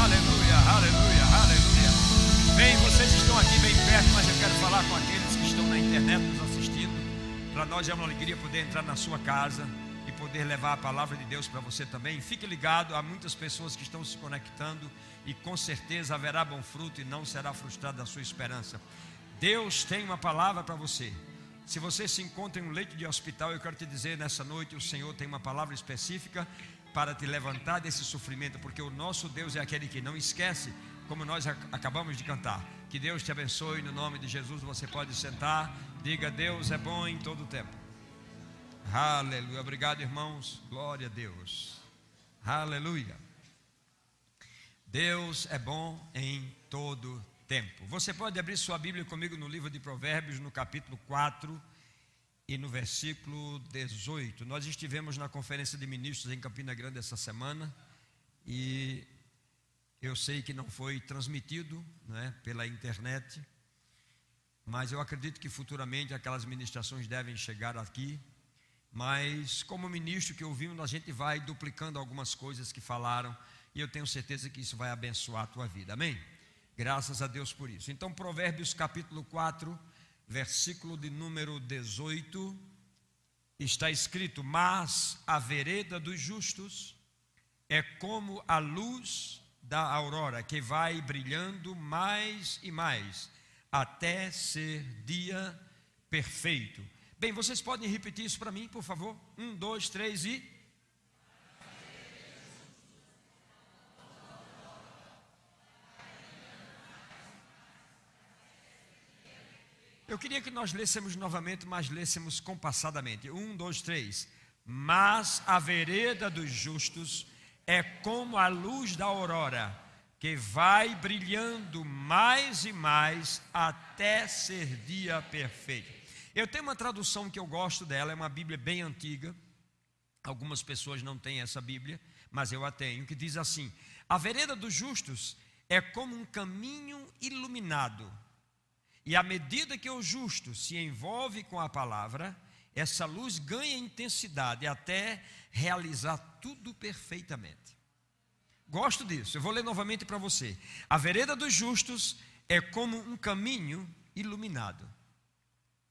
aleluia, aleluia, aleluia. Bem, vocês estão aqui bem perto, mas eu quero falar com aqueles que estão na internet nos assistindo. Para nós é uma alegria poder entrar na sua casa e poder levar a palavra de Deus para você também. Fique ligado, há muitas pessoas que estão se conectando e com certeza haverá bom fruto e não será frustrada a sua esperança. Deus tem uma palavra para você. Se você se encontra em um leito de hospital, eu quero te dizer nessa noite: o Senhor tem uma palavra específica para te levantar desse sofrimento, porque o nosso Deus é aquele que não esquece, como nós acabamos de cantar. Que Deus te abençoe, no nome de Jesus. Você pode sentar, diga: Deus é bom em todo tempo. Aleluia. Obrigado, irmãos. Glória a Deus. Aleluia. Deus é bom em todo tempo. Você pode abrir sua Bíblia comigo no livro de Provérbios, no capítulo 4 e no versículo 18. Nós estivemos na conferência de ministros em Campina Grande essa semana e eu sei que não foi transmitido né, pela internet, mas eu acredito que futuramente aquelas ministrações devem chegar aqui. Mas, como ministro que ouvimos, a gente vai duplicando algumas coisas que falaram e eu tenho certeza que isso vai abençoar a tua vida. Amém? Graças a Deus por isso. Então, Provérbios capítulo 4, versículo de número 18, está escrito: Mas a vereda dos justos é como a luz da aurora, que vai brilhando mais e mais, até ser dia perfeito. Bem, vocês podem repetir isso para mim, por favor? Um, dois, três e. Eu queria que nós lêssemos novamente, mas lêssemos compassadamente. Um, dois, três. Mas a vereda dos justos é como a luz da aurora, que vai brilhando mais e mais até ser dia perfeito. Eu tenho uma tradução que eu gosto dela, é uma Bíblia bem antiga. Algumas pessoas não têm essa Bíblia, mas eu a tenho, que diz assim: A vereda dos justos é como um caminho iluminado e à medida que o justo se envolve com a palavra, essa luz ganha intensidade até realizar tudo perfeitamente. Gosto disso. Eu vou ler novamente para você. A vereda dos justos é como um caminho iluminado.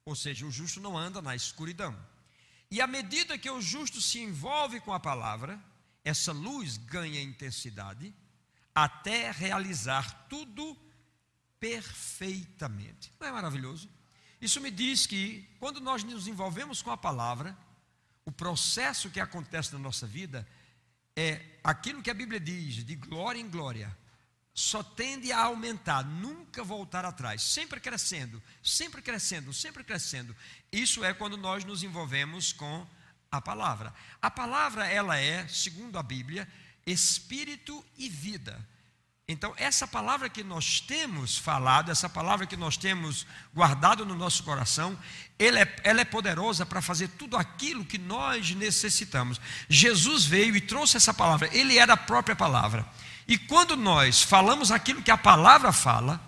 Ou seja, o justo não anda na escuridão. E à medida que o justo se envolve com a palavra, essa luz ganha intensidade até realizar tudo perfeitamente perfeitamente. Não é maravilhoso? Isso me diz que quando nós nos envolvemos com a palavra, o processo que acontece na nossa vida é aquilo que a Bíblia diz, de glória em glória, só tende a aumentar, nunca voltar atrás, sempre crescendo, sempre crescendo, sempre crescendo. Isso é quando nós nos envolvemos com a palavra. A palavra, ela é, segundo a Bíblia, espírito e vida. Então, essa palavra que nós temos falado, essa palavra que nós temos guardado no nosso coração, ela é, ela é poderosa para fazer tudo aquilo que nós necessitamos. Jesus veio e trouxe essa palavra, ele era a própria palavra. E quando nós falamos aquilo que a palavra fala,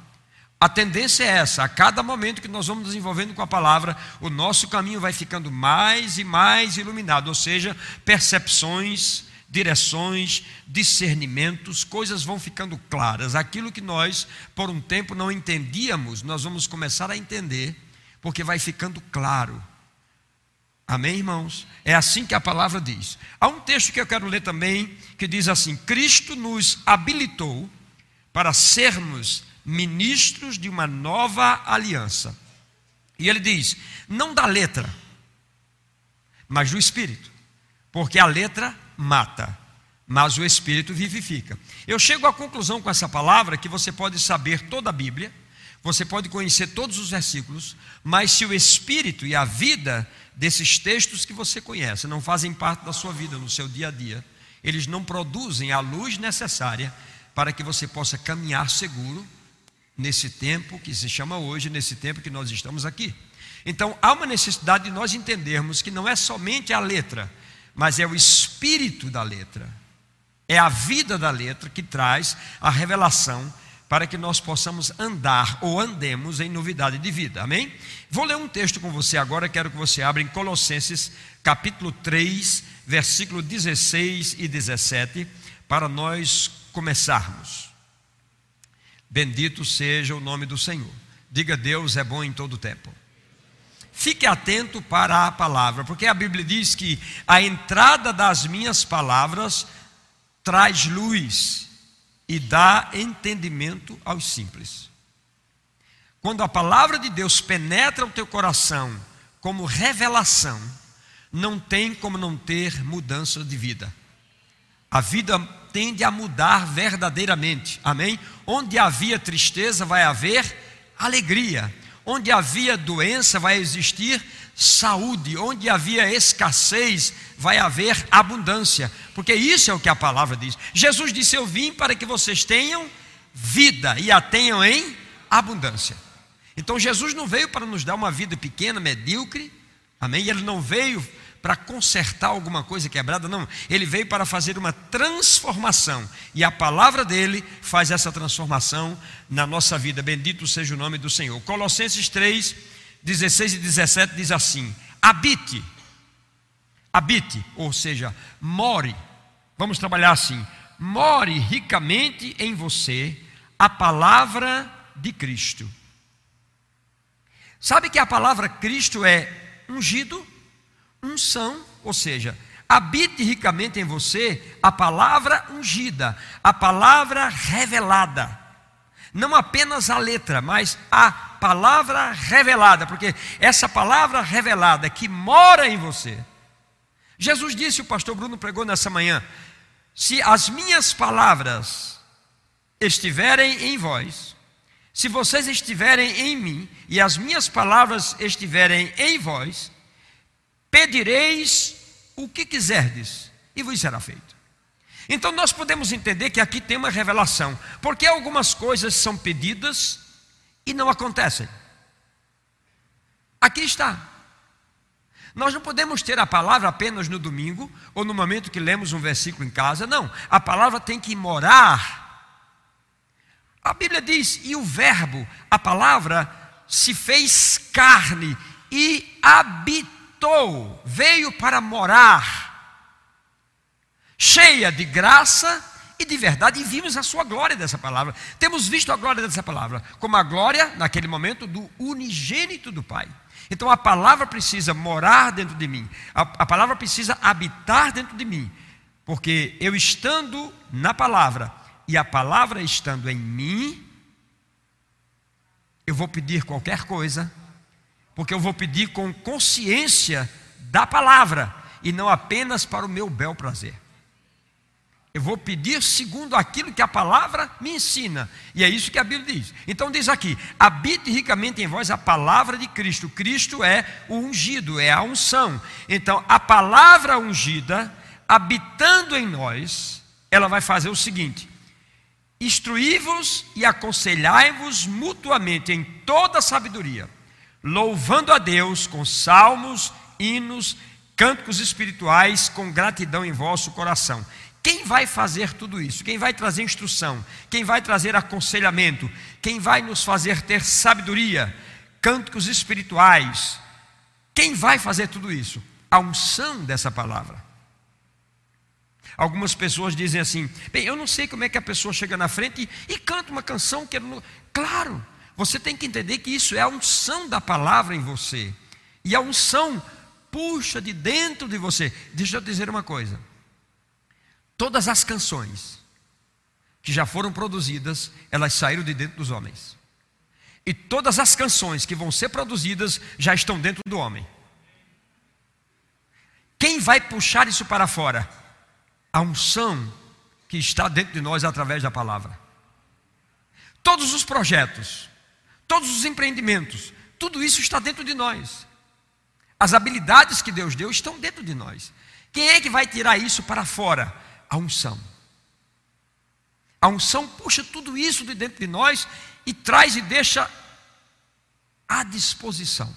a tendência é essa: a cada momento que nós vamos nos envolvendo com a palavra, o nosso caminho vai ficando mais e mais iluminado, ou seja, percepções direções, discernimentos, coisas vão ficando claras. Aquilo que nós, por um tempo, não entendíamos, nós vamos começar a entender, porque vai ficando claro. Amém, irmãos? É assim que a palavra diz. Há um texto que eu quero ler também, que diz assim: Cristo nos habilitou para sermos ministros de uma nova aliança. E ele diz: não da letra, mas do espírito, porque a letra mata, mas o Espírito vivifica. Eu chego à conclusão com essa palavra que você pode saber toda a Bíblia, você pode conhecer todos os versículos, mas se o Espírito e a vida desses textos que você conhece não fazem parte da sua vida, no seu dia a dia, eles não produzem a luz necessária para que você possa caminhar seguro nesse tempo que se chama hoje, nesse tempo que nós estamos aqui. Então, há uma necessidade de nós entendermos que não é somente a letra, mas é o espírito da letra, é a vida da letra que traz a revelação para que nós possamos andar ou andemos em novidade de vida. Amém? Vou ler um texto com você agora, quero que você abra em Colossenses, capítulo 3, versículo 16 e 17, para nós começarmos. Bendito seja o nome do Senhor. Diga Deus é bom em todo tempo. Fique atento para a palavra, porque a Bíblia diz que a entrada das minhas palavras traz luz e dá entendimento aos simples. Quando a palavra de Deus penetra o teu coração como revelação, não tem como não ter mudança de vida. A vida tende a mudar verdadeiramente, amém? Onde havia tristeza, vai haver alegria. Onde havia doença, vai existir saúde. Onde havia escassez, vai haver abundância. Porque isso é o que a palavra diz. Jesus disse: Eu vim para que vocês tenham vida e a tenham em abundância. Então Jesus não veio para nos dar uma vida pequena, medíocre, amém? Ele não veio para consertar alguma coisa quebrada, não. Ele veio para fazer uma transformação. E a palavra dele faz essa transformação na nossa vida. Bendito seja o nome do Senhor. Colossenses 3, 16 e 17 diz assim: habite, habite, ou seja, more. Vamos trabalhar assim: more ricamente em você a palavra de Cristo. Sabe que a palavra Cristo é ungido? Unção, ou seja, habite ricamente em você a palavra ungida, a palavra revelada. Não apenas a letra, mas a palavra revelada, porque essa palavra revelada que mora em você. Jesus disse, o pastor Bruno pregou nessa manhã: se as minhas palavras estiverem em vós, se vocês estiverem em mim e as minhas palavras estiverem em vós, Pedireis o que quiserdes, e vos será feito. Então nós podemos entender que aqui tem uma revelação, porque algumas coisas são pedidas e não acontecem. Aqui está. Nós não podemos ter a palavra apenas no domingo ou no momento que lemos um versículo em casa, não. A palavra tem que morar. A Bíblia diz: e o Verbo, a palavra, se fez carne e habitou habitou, veio para morar, cheia de graça e de verdade, e vimos a sua glória dessa palavra. Temos visto a glória dessa palavra, como a glória, naquele momento, do unigênito do Pai. Então a palavra precisa morar dentro de mim, a, a palavra precisa habitar dentro de mim, porque eu estando na palavra e a palavra estando em mim, eu vou pedir qualquer coisa porque eu vou pedir com consciência da palavra e não apenas para o meu bel prazer. Eu vou pedir segundo aquilo que a palavra me ensina, e é isso que a Bíblia diz. Então diz aqui: habite ricamente em vós a palavra de Cristo. Cristo é o ungido, é a unção. Então a palavra ungida, habitando em nós, ela vai fazer o seguinte: instruí-vos e aconselhai-vos mutuamente em toda sabedoria louvando a Deus com salmos, hinos, cânticos espirituais, com gratidão em vosso coração. Quem vai fazer tudo isso? Quem vai trazer instrução? Quem vai trazer aconselhamento? Quem vai nos fazer ter sabedoria? Cânticos espirituais? Quem vai fazer tudo isso? A unção dessa palavra. Algumas pessoas dizem assim: bem, eu não sei como é que a pessoa chega na frente e, e canta uma canção que. Claro, você tem que entender que isso é a unção da palavra em você. E a unção puxa de dentro de você. Deixa eu dizer uma coisa. Todas as canções que já foram produzidas, elas saíram de dentro dos homens. E todas as canções que vão ser produzidas já estão dentro do homem. Quem vai puxar isso para fora? A unção que está dentro de nós através da palavra. Todos os projetos, todos os empreendimentos, tudo isso está dentro de nós. As habilidades que Deus deu estão dentro de nós. Quem é que vai tirar isso para fora? A unção. A unção puxa tudo isso de dentro de nós e traz e deixa à disposição.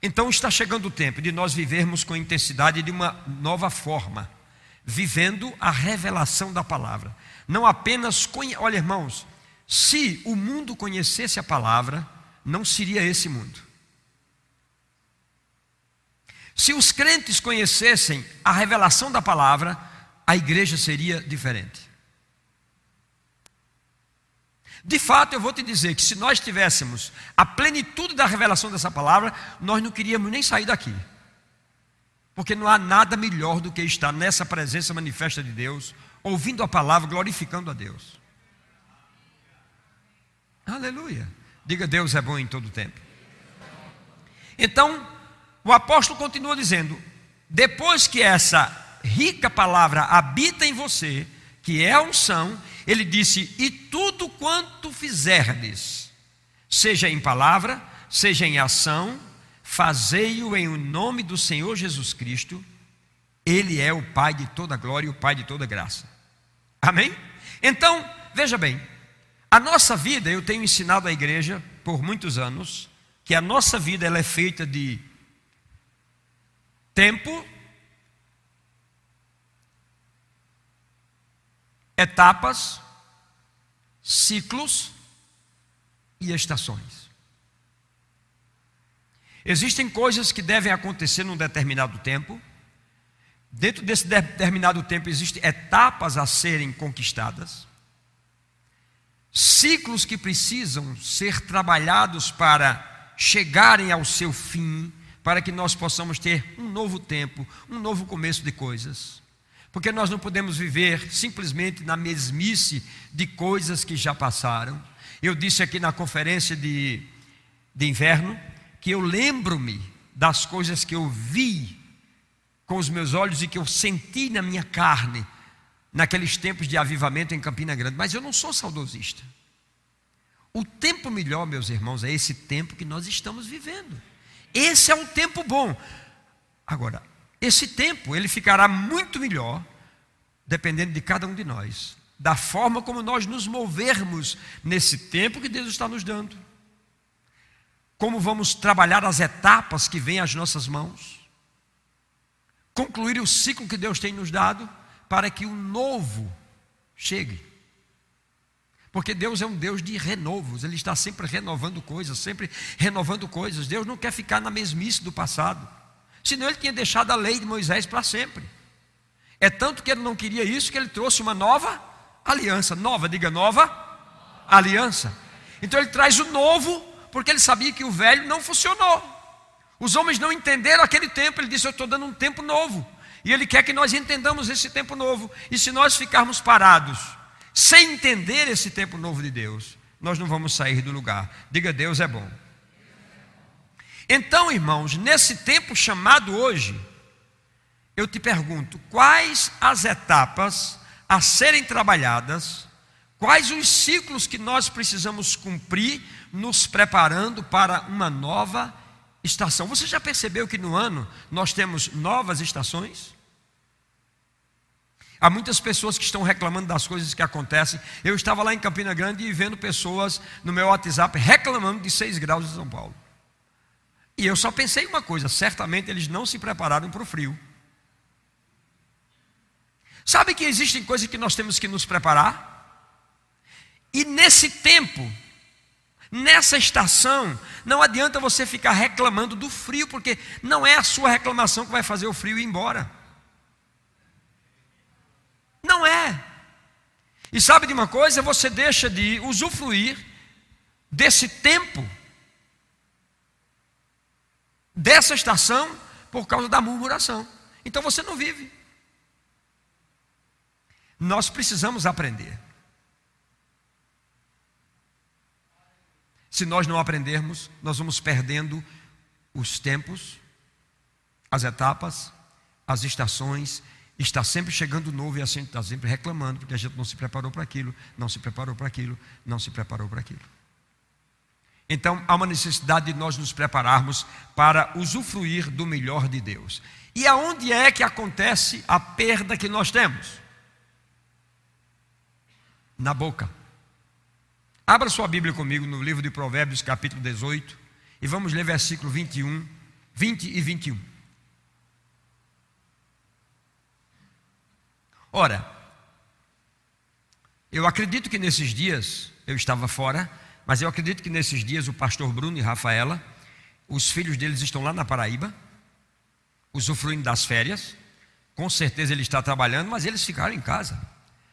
Então está chegando o tempo de nós vivermos com intensidade de uma nova forma, vivendo a revelação da palavra. Não apenas, olha irmãos, se o mundo conhecesse a palavra, não seria esse mundo. Se os crentes conhecessem a revelação da palavra, a igreja seria diferente. De fato, eu vou te dizer que se nós tivéssemos a plenitude da revelação dessa palavra, nós não queríamos nem sair daqui. Porque não há nada melhor do que estar nessa presença manifesta de Deus, ouvindo a palavra, glorificando a Deus. Aleluia. Diga, Deus é bom em todo tempo. Então, o apóstolo continua dizendo: depois que essa rica palavra habita em você, que é a unção, ele disse: E tudo quanto fizerdes, seja em palavra, seja em ação, fazei-o em nome do Senhor Jesus Cristo, Ele é o Pai de toda glória e o Pai de toda graça. Amém? Então, veja bem, a nossa vida, eu tenho ensinado à igreja por muitos anos, que a nossa vida ela é feita de tempo, etapas, ciclos e estações. Existem coisas que devem acontecer num determinado tempo. Dentro desse determinado tempo existem etapas a serem conquistadas, ciclos que precisam ser trabalhados para chegarem ao seu fim, para que nós possamos ter um novo tempo, um novo começo de coisas. Porque nós não podemos viver simplesmente na mesmice de coisas que já passaram. Eu disse aqui na conferência de, de inverno que eu lembro-me das coisas que eu vi com os meus olhos e que eu senti na minha carne naqueles tempos de avivamento em Campina Grande, mas eu não sou saudosista. O tempo melhor, meus irmãos, é esse tempo que nós estamos vivendo. Esse é um tempo bom. Agora, esse tempo ele ficará muito melhor dependendo de cada um de nós, da forma como nós nos movermos nesse tempo que Deus está nos dando. Como vamos trabalhar as etapas que vêm às nossas mãos. Concluir o ciclo que Deus tem nos dado para que o novo chegue. Porque Deus é um Deus de renovos, Ele está sempre renovando coisas, sempre renovando coisas. Deus não quer ficar na mesmice do passado. Senão ele tinha deixado a lei de Moisés para sempre. É tanto que ele não queria isso que ele trouxe uma nova aliança. Nova, diga nova aliança. Então ele traz o novo, porque ele sabia que o velho não funcionou. Os homens não entenderam aquele tempo. Ele disse: Eu estou dando um tempo novo. E ele quer que nós entendamos esse tempo novo. E se nós ficarmos parados, sem entender esse tempo novo de Deus, nós não vamos sair do lugar. Diga: Deus é bom. Então, irmãos, nesse tempo chamado hoje, eu te pergunto: quais as etapas a serem trabalhadas, quais os ciclos que nós precisamos cumprir, nos preparando para uma nova estação? Você já percebeu que no ano nós temos novas estações? Há muitas pessoas que estão reclamando das coisas que acontecem. Eu estava lá em Campina Grande e vendo pessoas no meu WhatsApp reclamando de 6 graus em São Paulo. E eu só pensei uma coisa: certamente eles não se prepararam para o frio. Sabe que existem coisas que nós temos que nos preparar? E nesse tempo, nessa estação, não adianta você ficar reclamando do frio, porque não é a sua reclamação que vai fazer o frio ir embora. Não é. E sabe de uma coisa? Você deixa de usufruir desse tempo dessa estação por causa da murmuração. Então você não vive. Nós precisamos aprender. Se nós não aprendermos, nós vamos perdendo os tempos, as etapas, as estações. Está sempre chegando novo e a gente está sempre reclamando, porque a gente não se preparou para aquilo, não se preparou para aquilo, não se preparou para aquilo. Então há uma necessidade de nós nos prepararmos para usufruir do melhor de Deus. E aonde é que acontece a perda que nós temos? Na boca. Abra sua Bíblia comigo no livro de Provérbios, capítulo 18, e vamos ler versículo 21, 20 e 21. Ora, eu acredito que nesses dias eu estava fora mas eu acredito que nesses dias o pastor Bruno e Rafaela, os filhos deles estão lá na Paraíba, usufruindo das férias. Com certeza ele está trabalhando, mas eles ficaram em casa.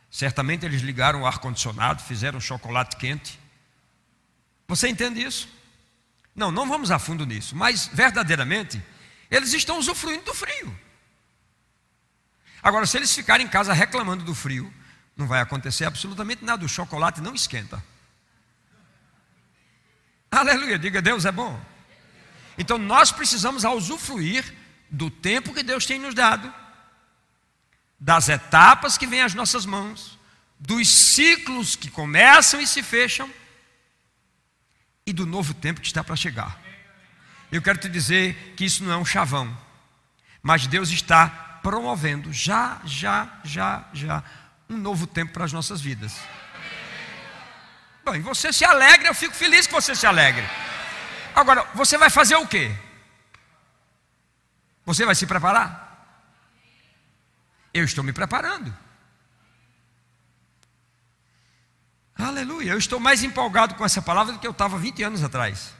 Certamente eles ligaram o ar-condicionado, fizeram chocolate quente. Você entende isso? Não, não vamos a fundo nisso, mas verdadeiramente, eles estão usufruindo do frio. Agora, se eles ficarem em casa reclamando do frio, não vai acontecer absolutamente nada, o chocolate não esquenta. Aleluia, diga Deus é bom. Então nós precisamos usufruir do tempo que Deus tem nos dado, das etapas que vêm às nossas mãos, dos ciclos que começam e se fecham, e do novo tempo que está para chegar. Eu quero te dizer que isso não é um chavão, mas Deus está promovendo já, já, já, já um novo tempo para as nossas vidas. Bom, você se alegra, eu fico feliz que você se alegre. Agora, você vai fazer o quê? Você vai se preparar? Eu estou me preparando. Aleluia. Eu estou mais empolgado com essa palavra do que eu estava 20 anos atrás.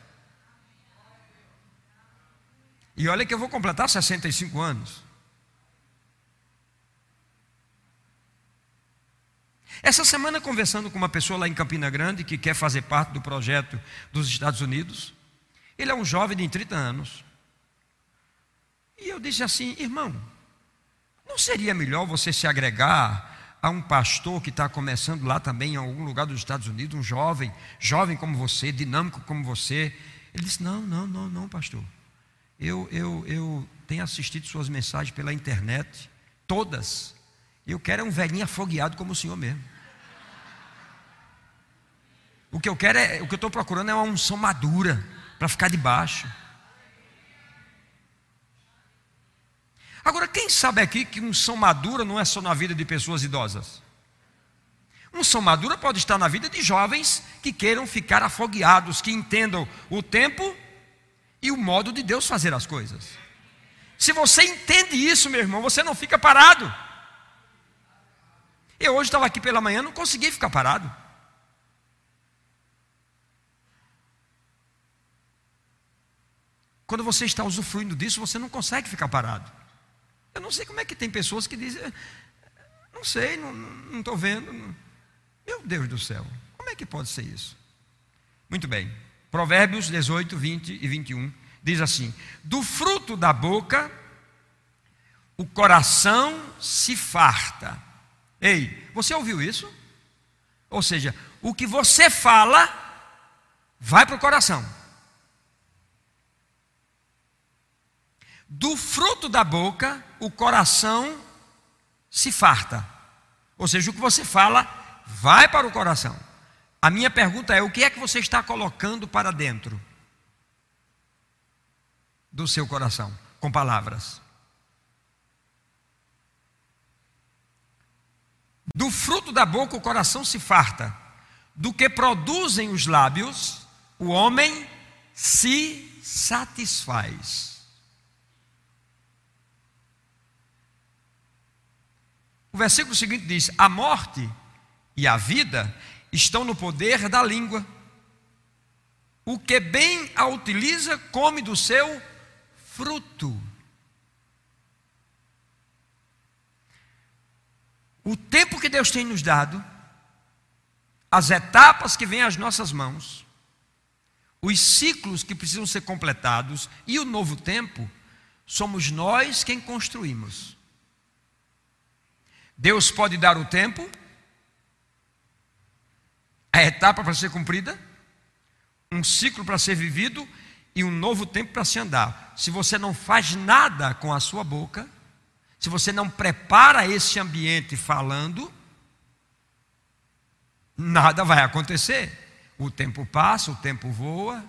E olha que eu vou completar 65 anos. Essa semana, conversando com uma pessoa lá em Campina Grande que quer fazer parte do projeto dos Estados Unidos, ele é um jovem de 30 anos. E eu disse assim: irmão, não seria melhor você se agregar a um pastor que está começando lá também em algum lugar dos Estados Unidos, um jovem, jovem como você, dinâmico como você. Ele disse: Não, não, não, não, pastor. Eu, eu, eu tenho assistido suas mensagens pela internet, todas. Eu quero é um velhinho afogueado como o senhor mesmo. O que eu quero é, o que eu estou procurando é uma unção madura para ficar debaixo. Agora, quem sabe aqui que unção madura não é só na vida de pessoas idosas? Unção madura pode estar na vida de jovens que queiram ficar afogueados, que entendam o tempo e o modo de Deus fazer as coisas. Se você entende isso, meu irmão, você não fica parado. Eu hoje estava aqui pela manhã, não consegui ficar parado. Quando você está usufruindo disso, você não consegue ficar parado. Eu não sei como é que tem pessoas que dizem, não sei, não estou vendo. Não. Meu Deus do céu, como é que pode ser isso? Muito bem, Provérbios 18, 20 e 21 diz assim: Do fruto da boca o coração se farta. Ei, você ouviu isso? Ou seja, o que você fala vai para o coração. do fruto da boca o coração se farta. Ou seja, o que você fala vai para o coração. A minha pergunta é: o que é que você está colocando para dentro do seu coração com palavras? Do fruto da boca o coração se farta, do que produzem os lábios, o homem se satisfaz. O versículo seguinte diz: A morte e a vida estão no poder da língua. O que bem a utiliza, come do seu fruto. O tempo que Deus tem nos dado, as etapas que vêm às nossas mãos, os ciclos que precisam ser completados e o novo tempo, somos nós quem construímos. Deus pode dar o tempo, a etapa para ser cumprida, um ciclo para ser vivido e um novo tempo para se andar. Se você não faz nada com a sua boca, se você não prepara esse ambiente falando, nada vai acontecer. O tempo passa, o tempo voa.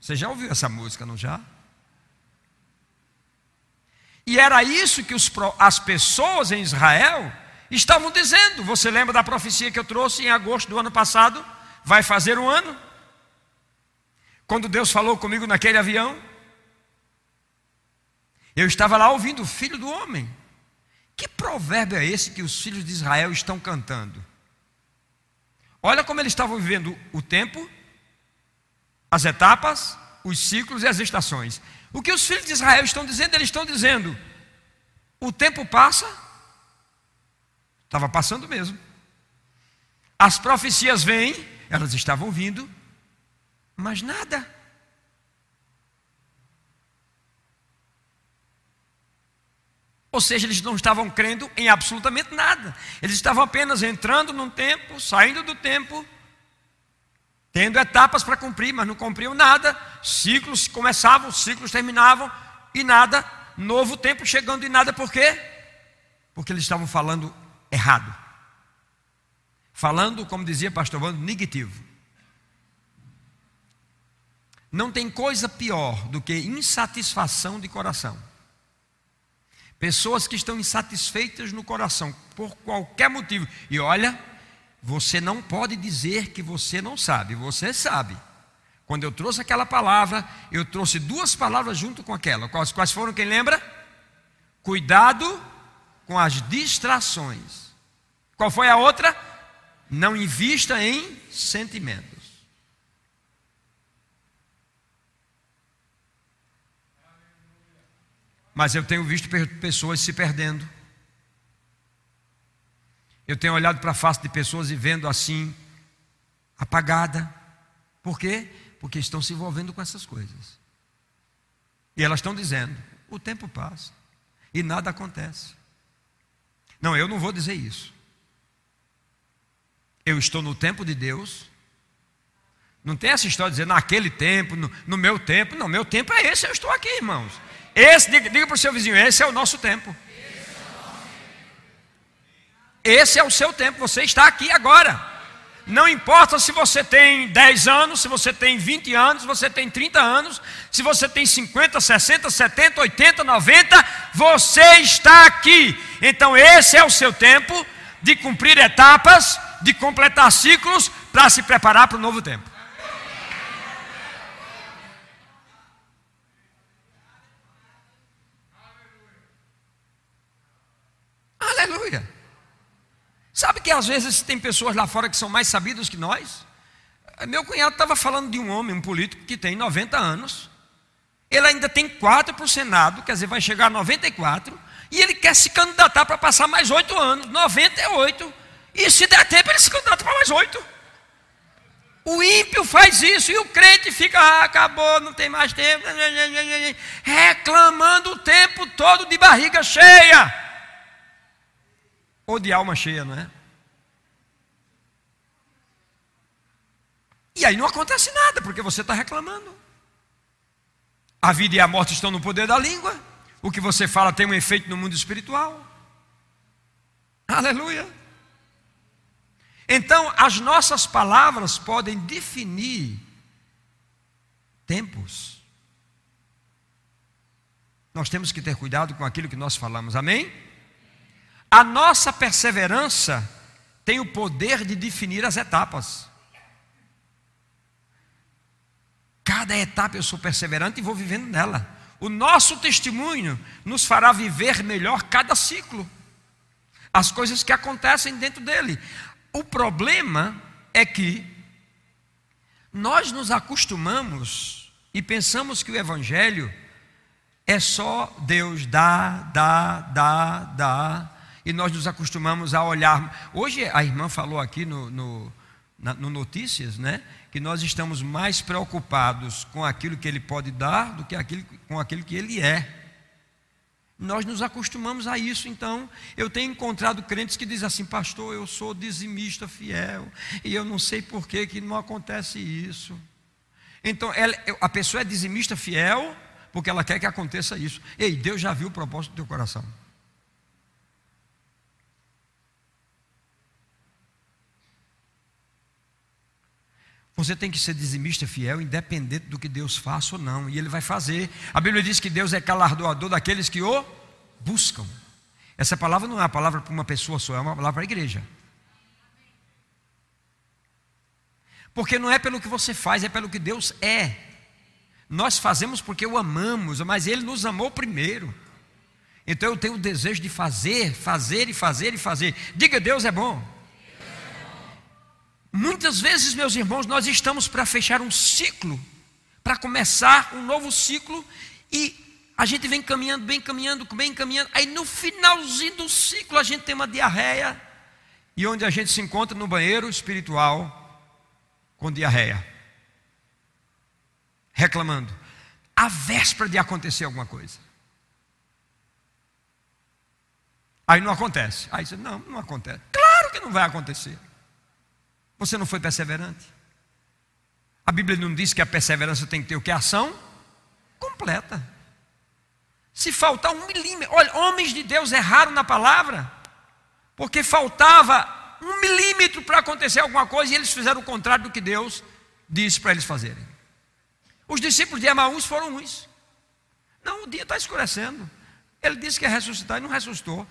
Você já ouviu essa música, não já? E era isso que os, as pessoas em Israel estavam dizendo. Você lembra da profecia que eu trouxe em agosto do ano passado? Vai fazer um ano? Quando Deus falou comigo naquele avião, eu estava lá ouvindo o filho do homem. Que provérbio é esse que os filhos de Israel estão cantando? Olha como eles estavam vivendo o tempo, as etapas, os ciclos e as estações. O que os filhos de Israel estão dizendo? Eles estão dizendo: o tempo passa, Estava passando mesmo. As profecias vêm, elas estavam vindo, mas nada. Ou seja, eles não estavam crendo em absolutamente nada. Eles estavam apenas entrando num tempo, saindo do tempo, tendo etapas para cumprir, mas não cumpriam nada. Ciclos começavam, ciclos terminavam e nada. Novo tempo chegando e nada, por quê? Porque eles estavam falando errado. Falando, como dizia pastor Wando, negativo. Não tem coisa pior do que insatisfação de coração. Pessoas que estão insatisfeitas no coração por qualquer motivo. E olha, você não pode dizer que você não sabe, você sabe. Quando eu trouxe aquela palavra, eu trouxe duas palavras junto com aquela. Quais, quais foram, quem lembra? Cuidado com as distrações. Qual foi a outra? Não invista em sentimentos. Mas eu tenho visto pessoas se perdendo. Eu tenho olhado para a face de pessoas e vendo assim, apagada. Por quê? Porque estão se envolvendo com essas coisas. E elas estão dizendo: o tempo passa e nada acontece. Não, eu não vou dizer isso. Eu estou no tempo de Deus. Não tem essa história de dizer naquele tempo, no, no meu tempo. Não, meu tempo é esse, eu estou aqui, irmãos. Esse, diga, diga para o seu vizinho, esse é o nosso tempo. Esse é o seu tempo, você está aqui agora. Não importa se você tem 10 anos, se você tem 20 anos, se você tem 30 anos, se você tem 50, 60, 70, 80, 90, você está aqui. Então, esse é o seu tempo de cumprir etapas, de completar ciclos, para se preparar para o novo tempo. Aleluia. Sabe que às vezes tem pessoas lá fora que são mais sabidas que nós? Meu cunhado estava falando de um homem, um político que tem 90 anos. Ele ainda tem 4 para o Senado, quer dizer, vai chegar a 94. E ele quer se candidatar para passar mais 8 anos. 98. E se der tempo, ele se candidata para mais 8. O ímpio faz isso e o crente fica, ah, acabou, não tem mais tempo, reclamando o tempo todo de barriga cheia ou de alma cheia, não é? E aí não acontece nada, porque você está reclamando. A vida e a morte estão no poder da língua. O que você fala tem um efeito no mundo espiritual. Aleluia. Então, as nossas palavras podem definir tempos. Nós temos que ter cuidado com aquilo que nós falamos, amém? A nossa perseverança tem o poder de definir as etapas. Cada etapa eu sou perseverante e vou vivendo nela. O nosso testemunho nos fará viver melhor cada ciclo. As coisas que acontecem dentro dele. O problema é que nós nos acostumamos e pensamos que o Evangelho é só Deus dá, dá, dá, dá e nós nos acostumamos a olhar. Hoje a irmã falou aqui no, no, na, no Notícias, né? Que nós estamos mais preocupados com aquilo que ele pode dar do que aquilo, com aquilo que ele é. Nós nos acostumamos a isso, então eu tenho encontrado crentes que dizem assim, pastor, eu sou dizimista fiel, e eu não sei por que, que não acontece isso. Então, ela, a pessoa é dizimista fiel porque ela quer que aconteça isso. Ei, Deus já viu o propósito do teu coração. Você tem que ser dizimista fiel, independente do que Deus faça ou não, e Ele vai fazer. A Bíblia diz que Deus é galardoador daqueles que o buscam. Essa palavra não é uma palavra para uma pessoa só, é uma palavra para a igreja. Porque não é pelo que você faz, é pelo que Deus é. Nós fazemos porque o amamos, mas Ele nos amou primeiro. Então eu tenho o desejo de fazer, fazer e fazer e fazer. Diga, Deus é bom. Muitas vezes, meus irmãos, nós estamos para fechar um ciclo, para começar um novo ciclo, e a gente vem caminhando, bem caminhando, bem caminhando, aí no finalzinho do ciclo a gente tem uma diarreia, e onde a gente se encontra no banheiro espiritual com diarreia, reclamando, a véspera de acontecer alguma coisa. Aí não acontece. Aí você, não, não acontece. Claro que não vai acontecer. Você não foi perseverante. A Bíblia não diz que a perseverança tem que ter o que? Ação completa. Se faltar um milímetro, olha, homens de Deus erraram na palavra, porque faltava um milímetro para acontecer alguma coisa e eles fizeram o contrário do que Deus disse para eles fazerem. Os discípulos de Emaús foram uns. Não, o dia está escurecendo. Ele disse que ia ressuscitar e não ressuscitou.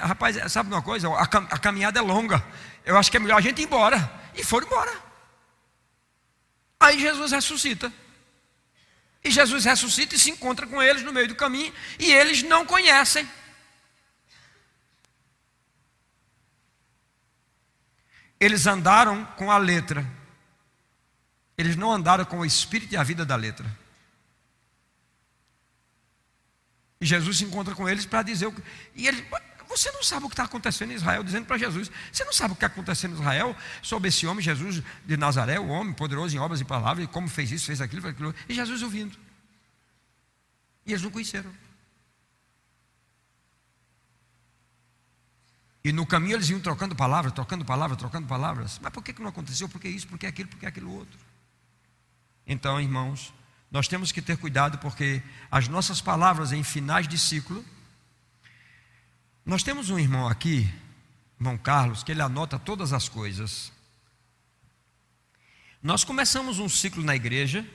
Rapaz, sabe uma coisa? A, caminhada é longa. Eu acho que é melhor a gente ir embora. E foram embora. Aí Jesus ressuscita. E Jesus ressuscita e se encontra com eles no meio do caminho. E eles não conhecem. Eles andaram com a letra. Eles não andaram com o espírito e a vida da letra. E Jesus se encontra com eles para dizer. E ele, você não sabe o que está acontecendo em Israel, dizendo para Jesus: Você não sabe o que está acontecendo em Israel sobre esse homem, Jesus de Nazaré, o homem poderoso em obras e palavras, e como fez isso, fez aquilo, fez aquilo. E Jesus ouvindo. E eles não conheceram. E no caminho eles iam trocando palavras, trocando palavras, trocando palavras. Mas por que, que não aconteceu? Por que isso? Por que aquilo? Por que aquilo outro? Então, irmãos, nós temos que ter cuidado porque as nossas palavras em finais de ciclo. Nós temos um irmão aqui, irmão Carlos, que ele anota todas as coisas. Nós começamos um ciclo na igreja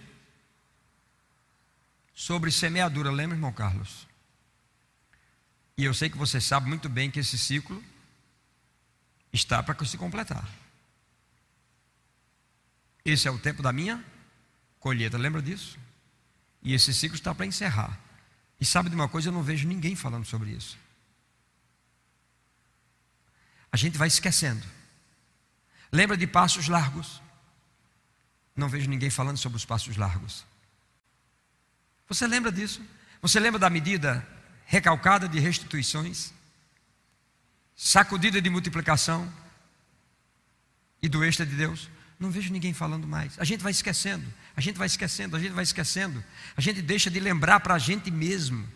sobre semeadura, lembra, irmão Carlos? E eu sei que você sabe muito bem que esse ciclo está para se completar. Esse é o tempo da minha colheita, lembra disso? E esse ciclo está para encerrar. E sabe de uma coisa, eu não vejo ninguém falando sobre isso. A gente vai esquecendo. Lembra de passos largos? Não vejo ninguém falando sobre os passos largos. Você lembra disso? Você lembra da medida recalcada de restituições? Sacudida de multiplicação? E do extra de Deus? Não vejo ninguém falando mais. A gente vai esquecendo, a gente vai esquecendo, a gente vai esquecendo. A gente deixa de lembrar para a gente mesmo.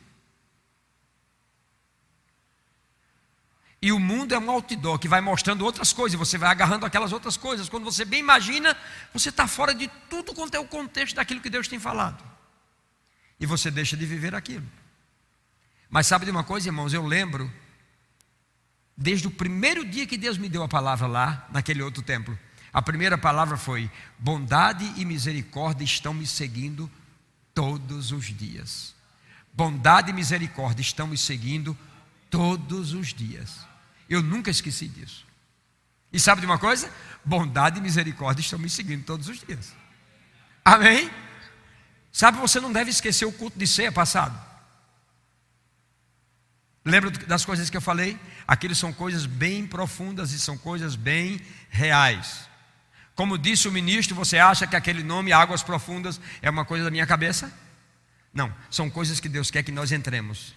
E o mundo é um outdoor que vai mostrando outras coisas, e você vai agarrando aquelas outras coisas. Quando você bem imagina, você está fora de tudo quanto é o contexto daquilo que Deus tem falado. E você deixa de viver aquilo. Mas sabe de uma coisa, irmãos? Eu lembro, desde o primeiro dia que Deus me deu a palavra lá, naquele outro templo, a primeira palavra foi: bondade e misericórdia estão me seguindo todos os dias. Bondade e misericórdia estão me seguindo todos os dias. Eu nunca esqueci disso. E sabe de uma coisa? Bondade e misericórdia estão me seguindo todos os dias. Amém? Sabe, você não deve esquecer o culto de ceia passado. Lembra das coisas que eu falei? Aqueles são coisas bem profundas e são coisas bem reais. Como disse o ministro, você acha que aquele nome, Águas Profundas, é uma coisa da minha cabeça? Não, são coisas que Deus quer que nós entremos.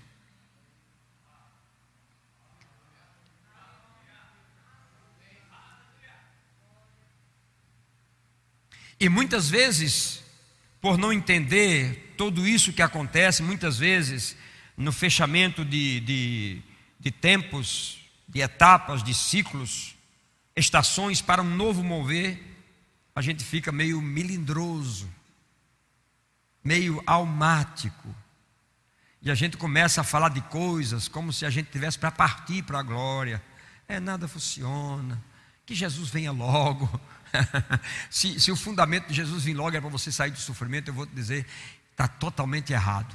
E muitas vezes, por não entender tudo isso que acontece, muitas vezes, no fechamento de, de, de tempos, de etapas, de ciclos, estações para um novo mover, a gente fica meio milindroso, meio almático. E a gente começa a falar de coisas como se a gente tivesse para partir para a glória. É, nada funciona. Que Jesus venha logo. se, se, o fundamento de Jesus vir logo é para você sair do sofrimento, eu vou te dizer, está totalmente errado.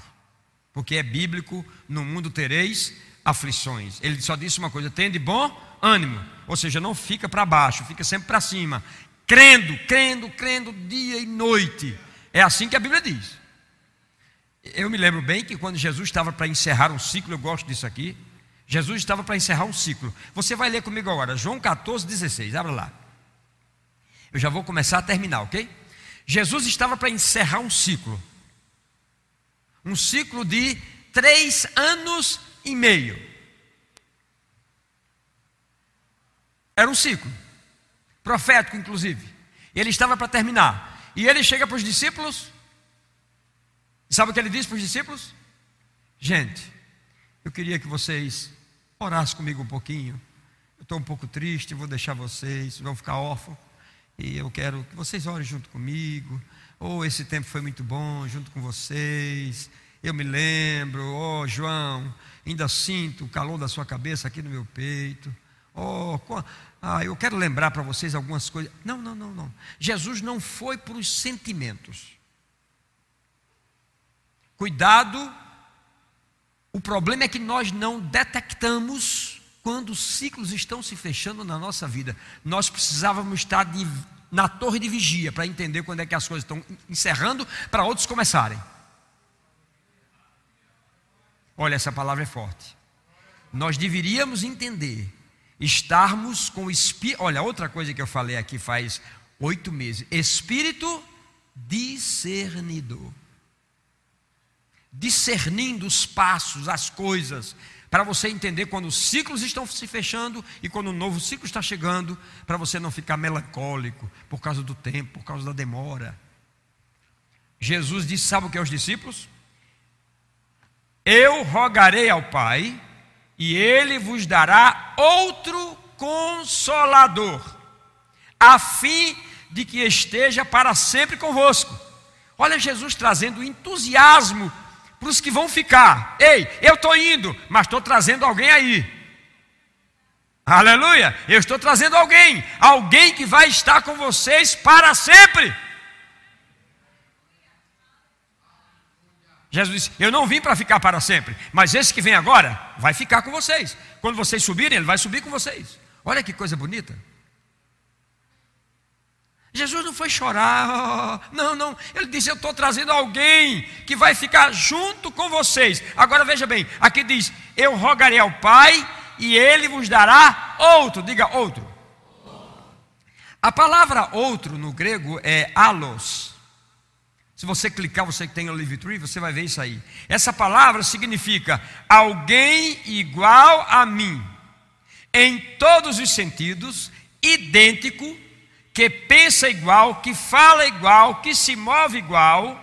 Porque é bíblico, no mundo tereis aflições. Ele só disse uma coisa: tem de bom ânimo. Ou seja, não fica para baixo, fica sempre para cima crendo, crendo, crendo dia e noite. É assim que a Bíblia diz. Eu me lembro bem que quando Jesus estava para encerrar um ciclo, eu gosto disso aqui. Jesus estava para encerrar um ciclo. Você vai ler comigo agora, João 14, 16. Abra lá. Eu já vou começar a terminar, ok? Jesus estava para encerrar um ciclo. Um ciclo de três anos e meio. Era um ciclo, profético inclusive. Ele estava para terminar. E ele chega para os discípulos. Sabe o que ele diz para os discípulos? Gente, eu queria que vocês orassem comigo um pouquinho. Eu estou um pouco triste, vou deixar vocês, vão ficar órfãos. E eu quero que vocês orem junto comigo. Ou oh, esse tempo foi muito bom junto com vocês. Eu me lembro, oh João, ainda sinto o calor da sua cabeça aqui no meu peito. Oh, ah, eu quero lembrar para vocês algumas coisas. Não, não, não, não. Jesus não foi para os sentimentos. Cuidado, o problema é que nós não detectamos quando os ciclos estão se fechando na nossa vida. Nós precisávamos estar de, na torre de vigia para entender quando é que as coisas estão encerrando para outros começarem. Olha, essa palavra é forte. Nós deveríamos entender estarmos com o espírito. Olha, outra coisa que eu falei aqui faz oito meses: espírito discernidor. Discernindo os passos, as coisas, para você entender quando os ciclos estão se fechando e quando o novo ciclo está chegando, para você não ficar melancólico por causa do tempo, por causa da demora. Jesus disse: sabe o que é os discípulos? Eu rogarei ao Pai e ele vos dará outro consolador, a fim de que esteja para sempre convosco. Olha Jesus trazendo entusiasmo para os que vão ficar. Ei, eu estou indo, mas estou trazendo alguém aí. Aleluia! Eu estou trazendo alguém, alguém que vai estar com vocês para sempre. Jesus disse: Eu não vim para ficar para sempre, mas esse que vem agora vai ficar com vocês. Quando vocês subirem, ele vai subir com vocês. Olha que coisa bonita. Jesus não foi chorar, não, não. Ele disse: Eu estou trazendo alguém que vai ficar junto com vocês. Agora veja bem: aqui diz: Eu rogarei ao Pai e ele vos dará outro. Diga outro. A palavra outro no grego é alos. Se você clicar, você que tem o Live Tree, você vai ver isso aí. Essa palavra significa alguém igual a mim, em todos os sentidos, idêntico, que pensa igual, que fala igual, que se move igual,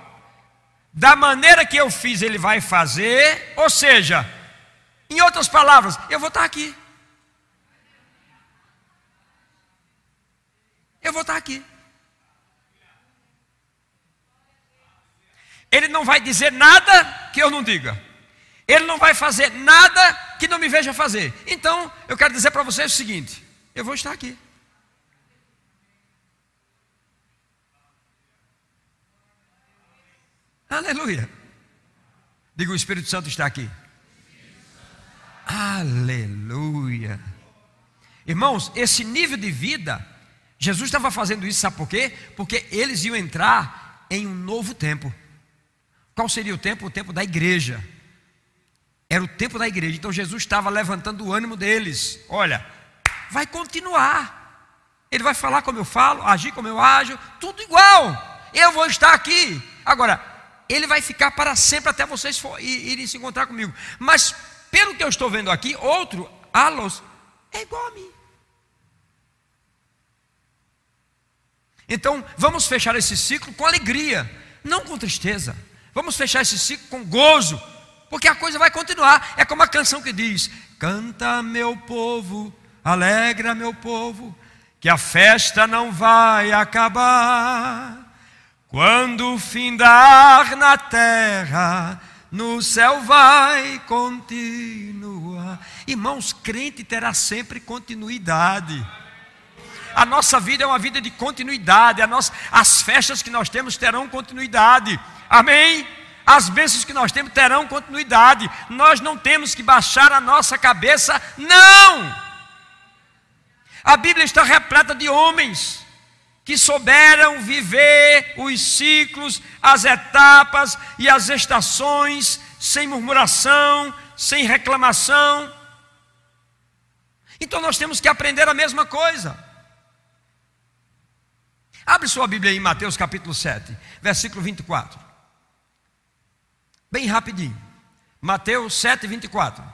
da maneira que eu fiz, ele vai fazer, ou seja, em outras palavras, eu vou estar aqui. Eu vou estar aqui. Ele não vai dizer nada que eu não diga. Ele não vai fazer nada que não me veja fazer. Então, eu quero dizer para vocês o seguinte: eu vou estar aqui. Aleluia. Diga: o Espírito Santo está aqui. Aleluia. Irmãos, esse nível de vida, Jesus estava fazendo isso, sabe por quê? Porque eles iam entrar em um novo tempo. Qual seria o tempo? O tempo da igreja. Era o tempo da igreja. Então Jesus estava levantando o ânimo deles. Olha, vai continuar. Ele vai falar como eu falo, agir como eu ajo, tudo igual. Eu vou estar aqui. Agora, ele vai ficar para sempre até vocês irem se encontrar comigo. Mas, pelo que eu estou vendo aqui, outro, Alos, é igual a mim. Então, vamos fechar esse ciclo com alegria, não com tristeza. Vamos fechar esse ciclo com gozo, porque a coisa vai continuar. É como a canção que diz: Canta, meu povo, alegra, meu povo, que a festa não vai acabar. Quando findar na terra, no céu vai continuar. Irmãos, crente terá sempre continuidade. A nossa vida é uma vida de continuidade. A nossa, as festas que nós temos terão continuidade. Amém? As bênçãos que nós temos terão continuidade. Nós não temos que baixar a nossa cabeça, não. A Bíblia está repleta de homens que souberam viver os ciclos, as etapas e as estações sem murmuração, sem reclamação. Então nós temos que aprender a mesma coisa. Abre sua Bíblia aí em Mateus capítulo 7, versículo 24. Bem rapidinho. Mateus 7, 24.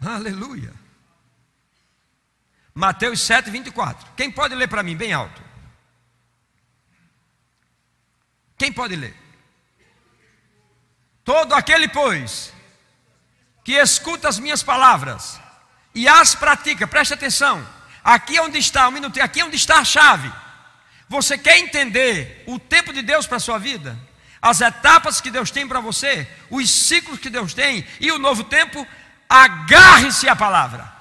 Aleluia. Mateus 7, 24. Quem pode ler para mim, bem alto? Quem pode ler? Todo aquele, pois, que escuta as minhas palavras e as pratica, preste atenção. Aqui é onde está, um minuto, aqui é onde está a chave. Você quer entender o tempo de Deus para a sua vida? As etapas que Deus tem para você, os ciclos que Deus tem e o novo tempo, agarre-se à palavra.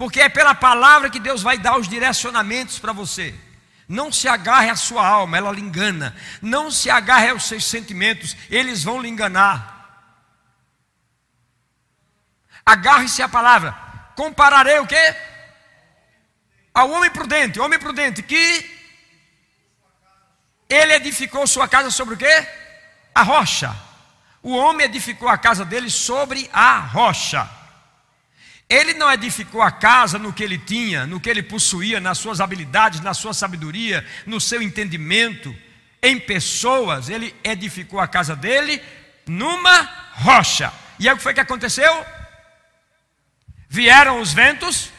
Porque é pela palavra que Deus vai dar os direcionamentos para você. Não se agarre à sua alma, ela lhe engana. Não se agarre aos seus sentimentos, eles vão lhe enganar. Agarre-se à palavra. Compararei o quê? Ao homem prudente, homem prudente que ele edificou sua casa sobre o quê? A rocha. O homem edificou a casa dele sobre a rocha. Ele não edificou a casa no que ele tinha, no que ele possuía, nas suas habilidades, na sua sabedoria, no seu entendimento, em pessoas. Ele edificou a casa dele numa rocha. E aí o que foi que aconteceu? Vieram os ventos,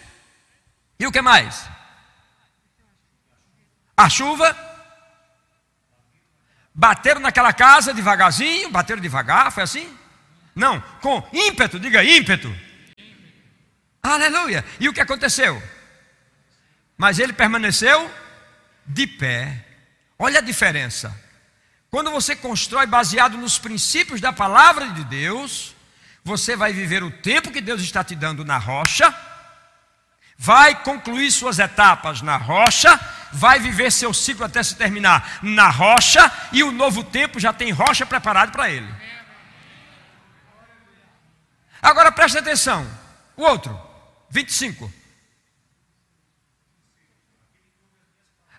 e o que mais? A chuva. Bateram naquela casa devagarzinho, bateram devagar, foi assim? Não, com ímpeto, diga ímpeto. Aleluia. E o que aconteceu? Mas ele permaneceu de pé. Olha a diferença. Quando você constrói baseado nos princípios da palavra de Deus, você vai viver o tempo que Deus está te dando na rocha, vai concluir suas etapas na rocha, vai viver seu ciclo até se terminar na rocha, e o novo tempo já tem rocha preparado para ele. Agora preste atenção: o outro, 25.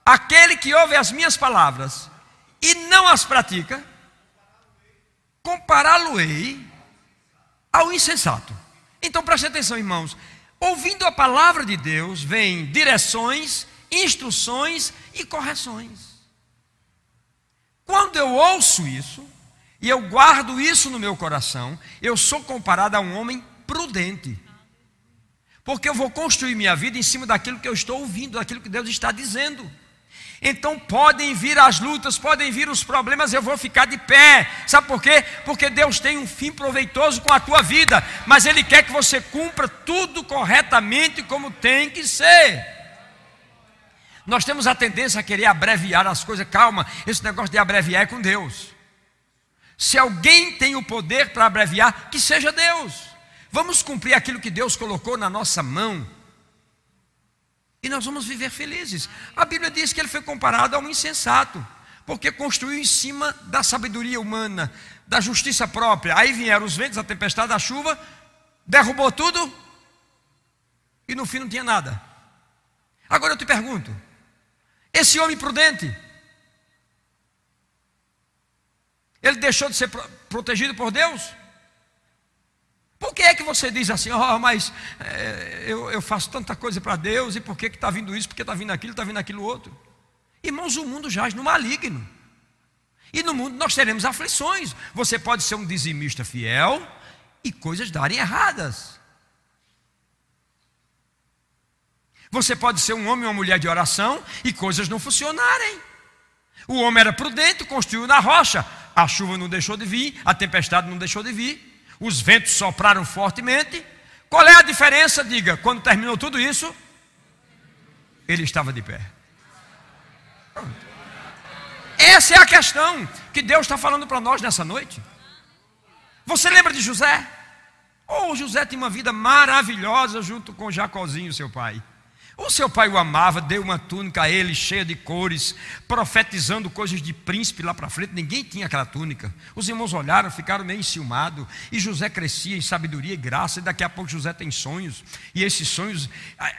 Aquele que ouve as minhas palavras e não as pratica, compará-lo-ei ao insensato. Então preste atenção, irmãos. Ouvindo a palavra de Deus, vem direções, instruções e correções. Quando eu ouço isso, e eu guardo isso no meu coração, eu sou comparado a um homem prudente. Porque eu vou construir minha vida em cima daquilo que eu estou ouvindo, daquilo que Deus está dizendo. Então podem vir as lutas, podem vir os problemas, eu vou ficar de pé. Sabe por quê? Porque Deus tem um fim proveitoso com a tua vida, mas Ele quer que você cumpra tudo corretamente como tem que ser. Nós temos a tendência a querer abreviar as coisas. Calma, esse negócio de abreviar é com Deus. Se alguém tem o poder para abreviar, que seja Deus. Vamos cumprir aquilo que Deus colocou na nossa mão e nós vamos viver felizes. A Bíblia diz que ele foi comparado a um insensato, porque construiu em cima da sabedoria humana, da justiça própria. Aí vieram os ventos, a tempestade, a chuva, derrubou tudo e no fim não tinha nada. Agora eu te pergunto: esse homem prudente, ele deixou de ser protegido por Deus? Por que é que você diz assim, oh, mas é, eu, eu, faço tanta coisa para Deus, e por que está vindo isso, porque está vindo aquilo, está vindo aquilo outro? Irmãos, o mundo jaz no maligno. E no mundo nós teremos aflições. Você pode ser um dizimista fiel e coisas darem erradas. Você pode ser um homem ou uma mulher de oração e coisas não funcionarem. O homem era prudente, construiu na rocha. A chuva não deixou de vir, a tempestade não deixou de vir os ventos sopraram fortemente. Qual é a diferença? Diga, quando terminou tudo isso, ele estava de pé. Essa é a questão que Deus está falando para nós nessa noite. Você lembra de José? Oh, José tinha uma vida maravilhosa junto com Jacozinho, seu pai. O seu pai o amava, deu uma túnica a ele cheia de cores, profetizando coisas de príncipe lá para frente. Ninguém tinha aquela túnica. Os irmãos olharam, ficaram meio enciumados. E José crescia em sabedoria e graça. E daqui a pouco José tem sonhos. E esses sonhos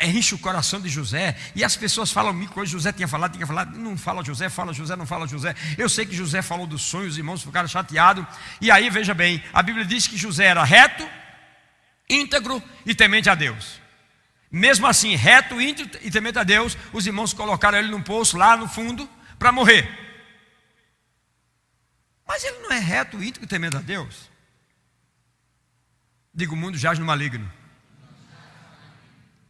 enchem o coração de José. E as pessoas falam mil coisas. José tinha falado, tinha falado. Não fala José, fala José, não fala José. Eu sei que José falou dos sonhos, os irmãos ficaram chateados. E aí, veja bem, a Bíblia diz que José era reto, íntegro e temente a Deus. Mesmo assim, reto, íntegro e temente a Deus, os irmãos colocaram ele num poço lá no fundo para morrer. Mas ele não é reto, íntegro e temente a Deus. Digo, o mundo jaz no maligno.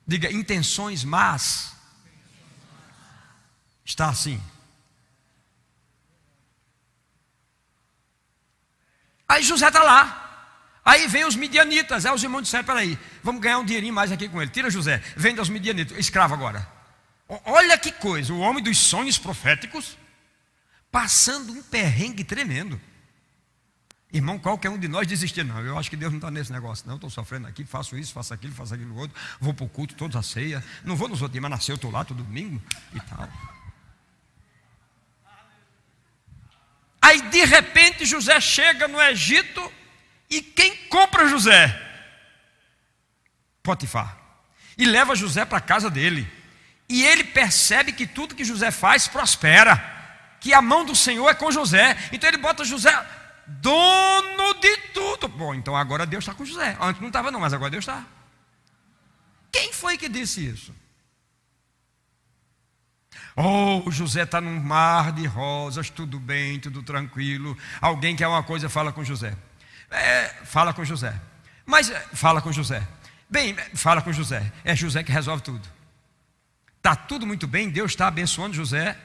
Diga, intenções más. Está assim. Aí José está lá. Aí vem os midianitas. Aí os irmãos disseram: peraí, vamos ganhar um dinheirinho mais aqui com ele. Tira José, vende aos midianitas, escravo agora. Olha que coisa, o homem dos sonhos proféticos passando um perrengue tremendo. Irmão, qualquer um de nós desistir, não. Eu acho que Deus não está nesse negócio, não. Estou sofrendo aqui, faço isso, faço aquilo, faço aquilo outro. Vou para o culto, todos a ceia. Não vou nos outros mas nasceu, estou lá todo domingo e tal. Aí de repente José chega no Egito e quem compra José? Potifar. E leva José para a casa dele. E ele percebe que tudo que José faz prospera. Que a mão do Senhor é com José. Então ele bota José dono de tudo. Bom, então agora Deus está com José. Antes não estava, não, mas agora Deus está. Quem foi que disse isso? Oh, José está num mar de rosas, tudo bem, tudo tranquilo. Alguém quer uma coisa, fala com José. É, fala com José. Mas é, fala com José. Bem, fala com José. É José que resolve tudo. Está tudo muito bem, Deus está abençoando José.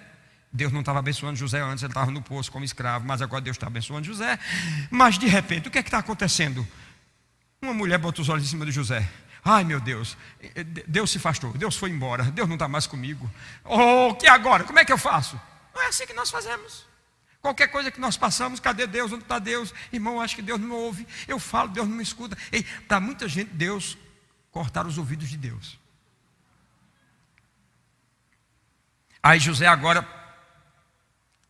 Deus não estava abençoando José antes, ele estava no poço como escravo, mas agora Deus está abençoando José. Mas de repente, o que é que está acontecendo? Uma mulher bota os olhos em cima de José. Ai meu Deus, Deus se afastou, Deus foi embora, Deus não está mais comigo. Oh, que agora? Como é que eu faço? Não é assim que nós fazemos. Qualquer coisa que nós passamos, cadê Deus? Onde está Deus? Irmão, acho que Deus não ouve. Eu falo, Deus não me escuta. Para muita gente, Deus cortar os ouvidos de Deus. Aí José agora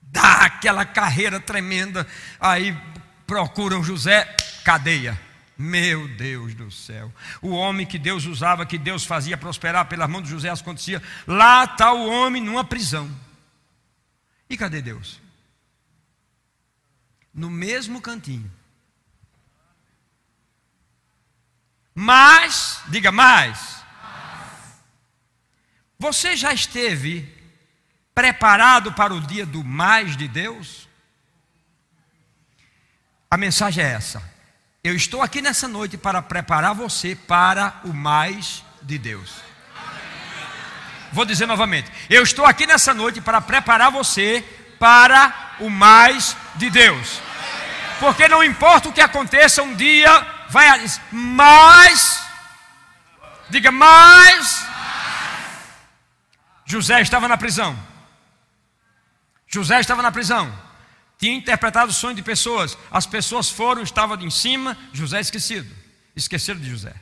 dá aquela carreira tremenda. Aí procuram José, cadeia. Meu Deus do céu. O homem que Deus usava, que Deus fazia prosperar pela mão de José, acontecia. Lá está o homem numa prisão. E cadê Deus? No mesmo cantinho. Mas, diga mais. Você já esteve preparado para o dia do mais de Deus? A mensagem é essa. Eu estou aqui nessa noite para preparar você para o mais de Deus. Vou dizer novamente. Eu estou aqui nessa noite para preparar você para o mais de Deus. Porque não importa o que aconteça, um dia vai mais. Diga mais. José estava na prisão. José estava na prisão, tinha interpretado o sonho de pessoas, as pessoas foram, estavam em cima, José esquecido, esqueceram de José.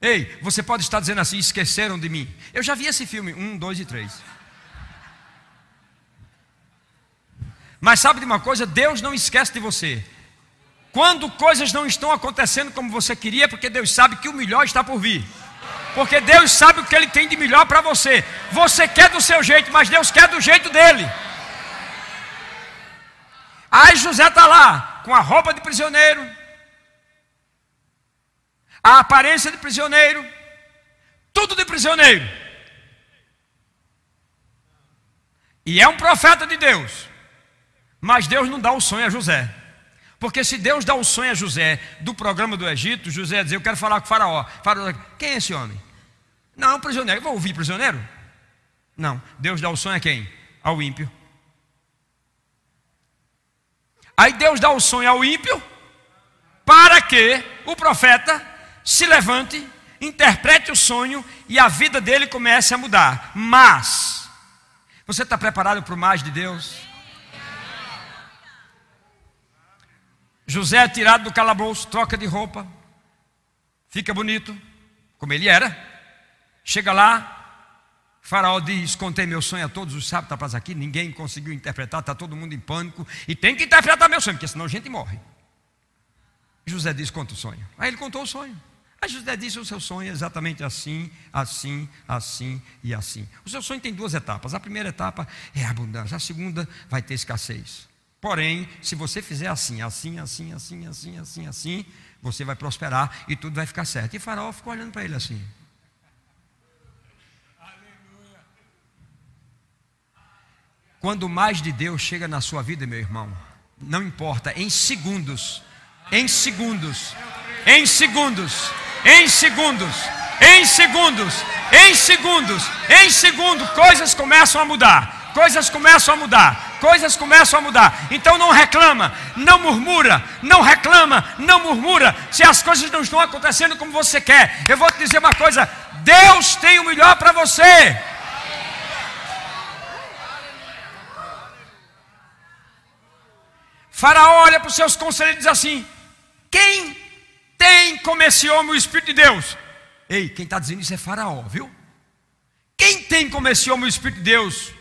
Ei, você pode estar dizendo assim: esqueceram de mim. Eu já vi esse filme, um, dois e três. Mas sabe de uma coisa? Deus não esquece de você. Quando coisas não estão acontecendo como você queria, porque Deus sabe que o melhor está por vir. Porque Deus sabe o que Ele tem de melhor para você. Você quer do seu jeito, mas Deus quer do jeito dele. Aí José está lá, com a roupa de prisioneiro, a aparência de prisioneiro, tudo de prisioneiro. E é um profeta de Deus. Mas Deus não dá o sonho a José. Porque se Deus dá o sonho a José do programa do Egito, José diz: Eu quero falar com o Faraó. Faraó, quem é esse homem? Não, prisioneiro. Eu vou ouvir prisioneiro? Não. Deus dá o sonho a quem? Ao ímpio. Aí Deus dá o sonho ao ímpio para que o profeta se levante, interprete o sonho e a vida dele comece a mudar. Mas, você está preparado para o mais de Deus? José é tirado do calabouço, troca de roupa, fica bonito, como ele era. Chega lá, Faraó diz: Contei meu sonho a todos os sábados aqui, ninguém conseguiu interpretar, está todo mundo em pânico, e tem que interpretar meu sonho, porque senão a gente morre. José diz: Conta o sonho. Aí ele contou o sonho. Aí José disse: O seu sonho é exatamente assim, assim, assim e assim. O seu sonho tem duas etapas. A primeira etapa é a abundância, a segunda vai ter escassez. Porém, se você fizer assim, assim, assim, assim, assim, assim, assim, você vai prosperar e tudo vai ficar certo. E Faraó ficou olhando para ele assim. Quando mais de Deus chega na sua vida, meu irmão, não importa, em segundos, em segundos, em segundos, em segundos, Em segundos, em segundos, em segundo, coisas começam a mudar. Coisas começam a mudar. Coisas começam a mudar. Então não reclama, não murmura, não reclama, não murmura. Se as coisas não estão acontecendo como você quer, eu vou te dizer uma coisa: Deus tem o melhor para você. Faraó olha para os seus conselheiros e diz assim: Quem tem como esse homem o Espírito de Deus? Ei, quem está dizendo isso é Faraó, viu? Quem tem como esse homem o Espírito de Deus?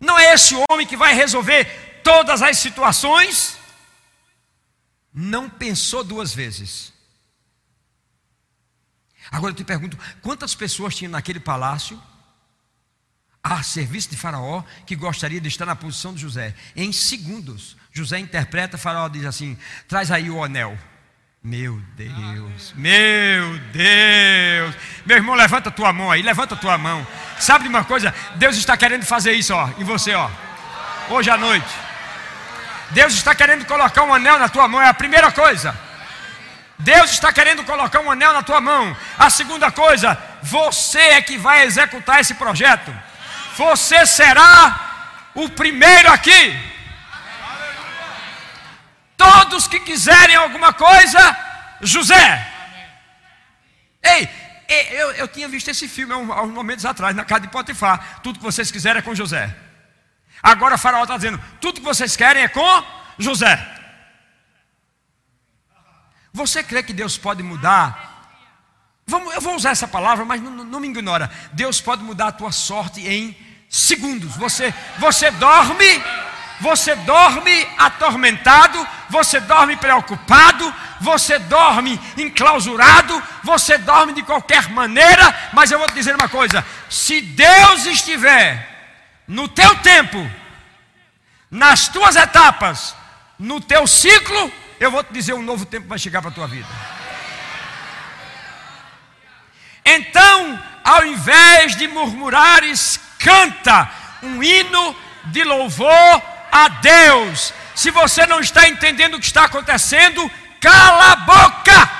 Não é esse homem que vai resolver todas as situações? Não pensou duas vezes. Agora eu te pergunto: quantas pessoas tinham naquele palácio, a serviço de Faraó, que gostaria de estar na posição de José? Em segundos, José interpreta, Faraó diz assim: traz aí o anel. Meu Deus, meu Deus, meu irmão, levanta tua mão aí, levanta tua mão. Sabe de uma coisa? Deus está querendo fazer isso, ó, em você, ó, hoje à noite. Deus está querendo colocar um anel na tua mão, é a primeira coisa. Deus está querendo colocar um anel na tua mão. A segunda coisa, você é que vai executar esse projeto. Você será o primeiro aqui. Todos que quiserem alguma coisa, José. Ei, eu, eu tinha visto esse filme há uns momentos atrás, na casa de Potifar. Tudo que vocês quiserem é com José. Agora Faraó está dizendo: tudo que vocês querem é com José. Você crê que Deus pode mudar? Vamos, eu vou usar essa palavra, mas não, não me ignora. Deus pode mudar a tua sorte em segundos. Você, você dorme você dorme atormentado, você dorme preocupado, você dorme enclausurado, você dorme de qualquer maneira, mas eu vou te dizer uma coisa: se Deus estiver no teu tempo, nas tuas etapas, no teu ciclo, eu vou te dizer um novo tempo vai chegar para a tua vida. Então, ao invés de murmurares, canta um hino de louvor a Deus. Se você não está entendendo o que está acontecendo, cala a boca.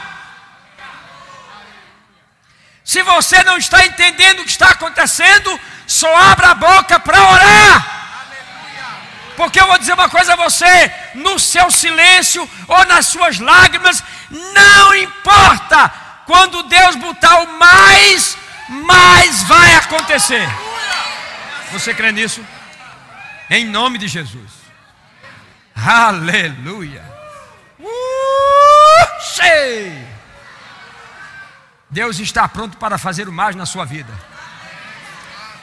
Se você não está entendendo o que está acontecendo, só abra a boca para orar. Porque eu vou dizer uma coisa a você: no seu silêncio ou nas suas lágrimas, não importa. Quando Deus botar o mais, mais vai acontecer. Você crê nisso? Em nome de Jesus. Aleluia. Uh, Deus está pronto para fazer o mais na sua vida.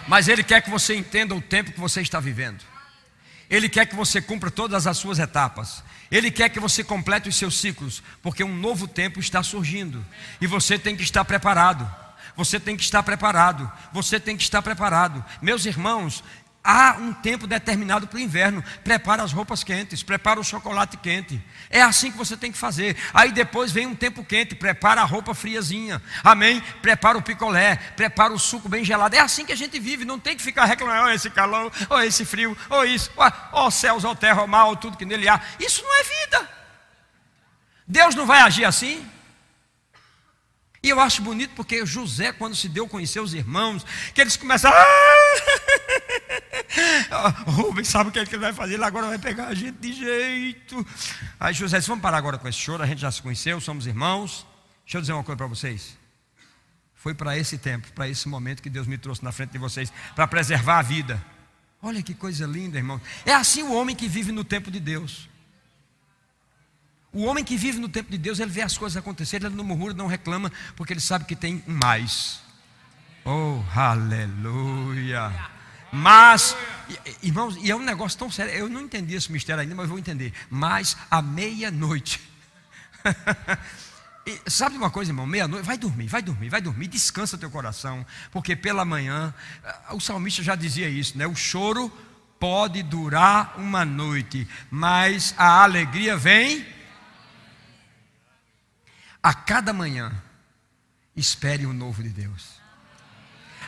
Mas Ele quer que você entenda o tempo que você está vivendo. Ele quer que você cumpra todas as suas etapas. Ele quer que você complete os seus ciclos, porque um novo tempo está surgindo e você tem que estar preparado. Você tem que estar preparado. Você tem que estar preparado. Meus irmãos, Há um tempo determinado para o inverno. Prepara as roupas quentes, prepara o chocolate quente. É assim que você tem que fazer. Aí depois vem um tempo quente, prepara a roupa friazinha. Amém? Prepara o picolé, prepara o suco bem gelado. É assim que a gente vive, não tem que ficar reclamando, oh, esse calor, ou oh, esse frio, ou oh, isso, ó oh, céus, ó oh, terra, ó mal, tudo que nele há. Isso não é vida. Deus não vai agir assim. E eu acho bonito porque José, quando se deu a conhecer os irmãos, que eles começaram. Rubens sabe o que, é que ele vai fazer? Ele agora vai pegar a gente de jeito. Aí José disse: Vamos parar agora com esse choro. A gente já se conheceu, somos irmãos. Deixa eu dizer uma coisa para vocês. Foi para esse tempo, para esse momento que Deus me trouxe na frente de vocês, para preservar a vida. Olha que coisa linda, irmão. É assim o homem que vive no tempo de Deus. O homem que vive no tempo de Deus, ele vê as coisas acontecerem, ele não murmura, não reclama, porque ele sabe que tem mais. Oh, aleluia. Mas, irmãos, e é um negócio tão sério, eu não entendi esse mistério ainda, mas vou entender. Mas à meia-noite. sabe uma coisa, irmão? Meia-noite, vai dormir, vai dormir, vai dormir, descansa teu coração, porque pela manhã, ah, o salmista já dizia isso, né? O choro pode durar uma noite, mas a alegria vem a cada manhã, espere o novo de Deus.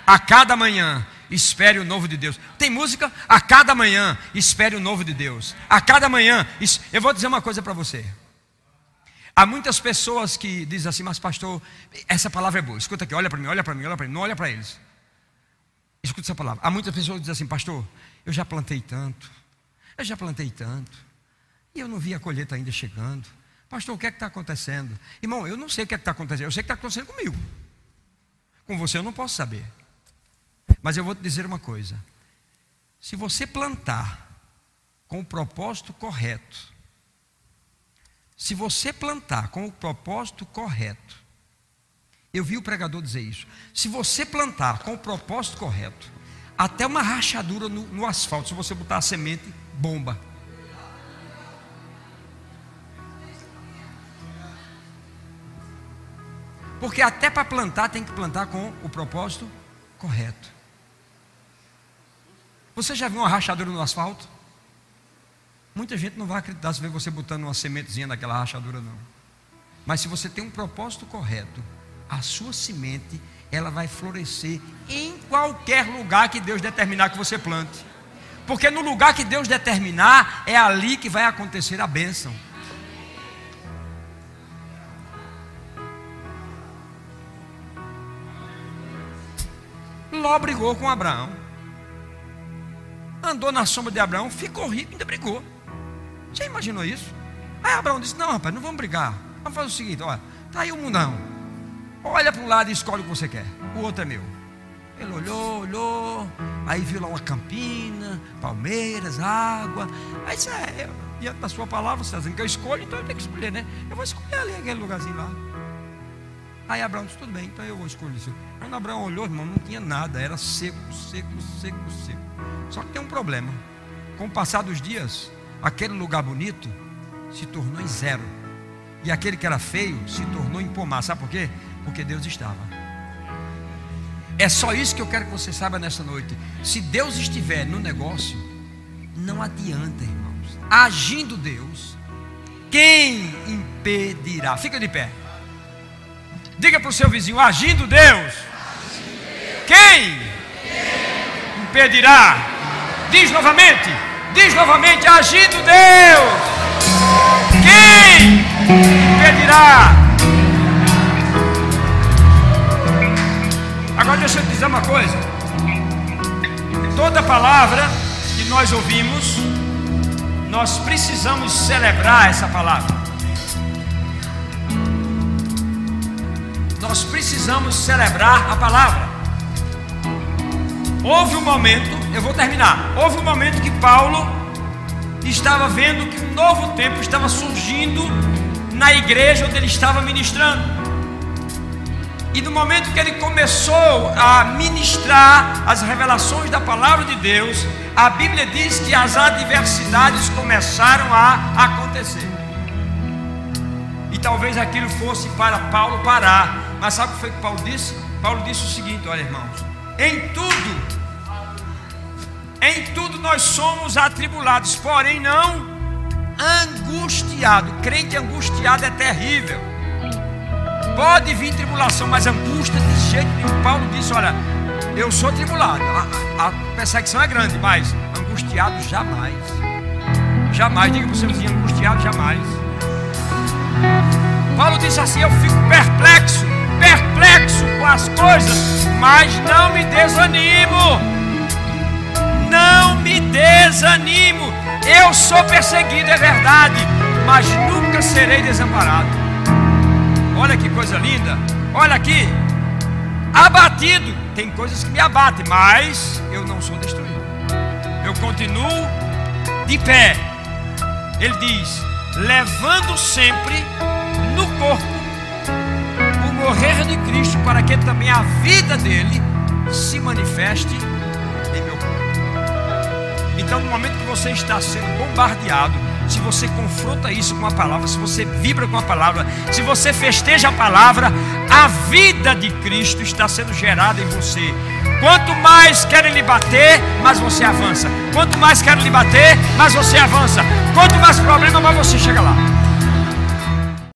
A cada manhã, espere o novo de Deus. Tem música? A cada manhã, espere o novo de Deus. A cada manhã, eu vou dizer uma coisa para você. Há muitas pessoas que dizem assim, mas pastor, essa palavra é boa. Escuta aqui, olha para mim, olha para mim, olha para mim, não olha para eles. Escuta essa palavra. Há muitas pessoas que dizem assim, pastor, eu já plantei tanto, eu já plantei tanto, e eu não vi a colheita ainda chegando. Pastor, o que é que está acontecendo? Irmão, eu não sei o que é que está acontecendo, eu sei o que está acontecendo comigo. Com você eu não posso saber. Mas eu vou te dizer uma coisa: se você plantar com o propósito correto, se você plantar com o propósito correto, eu vi o pregador dizer isso. Se você plantar com o propósito correto, até uma rachadura no, no asfalto, se você botar a semente, bomba. Porque até para plantar tem que plantar com o propósito correto. Você já viu uma rachadura no asfalto? Muita gente não vai acreditar se ver você botando uma sementezinha naquela rachadura, não. Mas se você tem um propósito correto, a sua semente, ela vai florescer em qualquer lugar que Deus determinar que você plante. Porque no lugar que Deus determinar, é ali que vai acontecer a bênção. Ló brigou com Abraão. Andou na sombra de Abraão, ficou rico e ainda brigou. Já imaginou isso? Aí Abraão disse: Não, rapaz, não vamos brigar. Vamos fazer o seguinte: olha, está aí o mundão. Olha para um lado e escolhe o que você quer. O outro é meu. Ele olhou, olhou. Aí viu lá uma campina, palmeiras, água. Aí disse: É, eu, diante da sua palavra, você está dizendo que eu escolho, então eu tenho que escolher, né? Eu vou escolher ali aquele lugarzinho lá. Aí Abraão disse: Tudo bem, então eu vou escolher isso. Quando Abraão olhou, irmão, não tinha nada. Era seco, seco, seco, seco. Só que tem um problema. Com o passar dos dias, aquele lugar bonito se tornou em zero. E aquele que era feio se tornou em pomar. Sabe por quê? Porque Deus estava. É só isso que eu quero que você saiba nessa noite. Se Deus estiver no negócio, não adianta, irmãos. Agindo Deus, quem impedirá? Fica de pé. Diga para o seu vizinho: agindo Deus, quem impedirá? Diz novamente. Diz novamente: agindo Deus, quem impedirá? Agora deixa eu te dizer uma coisa. Toda palavra que nós ouvimos, nós precisamos celebrar essa palavra. Nós precisamos celebrar a palavra. Houve um momento, eu vou terminar. Houve um momento que Paulo estava vendo que um novo tempo estava surgindo na igreja onde ele estava ministrando. E no momento que ele começou a ministrar as revelações da palavra de Deus, a Bíblia diz que as adversidades começaram a acontecer. E talvez aquilo fosse para Paulo parar. Mas sabe o que foi que Paulo disse? Paulo disse o seguinte: olha, irmãos, em tudo, em tudo nós somos atribulados, porém não angustiado. Crente angustiado é terrível. Pode vir tribulação, mas angústia de jeito nenhum. Paulo disse: Olha, eu sou tribulado. A, a perseguição é grande, mas angustiado jamais. Jamais. Diga para o seu vizinho: angustiado jamais. Paulo disse assim: Eu fico perplexo, perplexo com as coisas, mas não me desanimo. Não me desanimo. Eu sou perseguido, é verdade, mas nunca serei desamparado. Olha que coisa linda. Olha aqui. Abatido. Tem coisas que me abatem, mas eu não sou destruído. Eu continuo de pé. Ele diz: levando sempre morrer de Cristo, para que também a vida dele se manifeste em meu corpo. Então, no momento que você está sendo bombardeado, se você confronta isso com a palavra, se você vibra com a palavra, se você festeja a palavra, a vida de Cristo está sendo gerada em você. Quanto mais querem lhe bater, mais você avança. Quanto mais querem lhe bater, mais você avança. Quanto mais problema, mais você chega lá.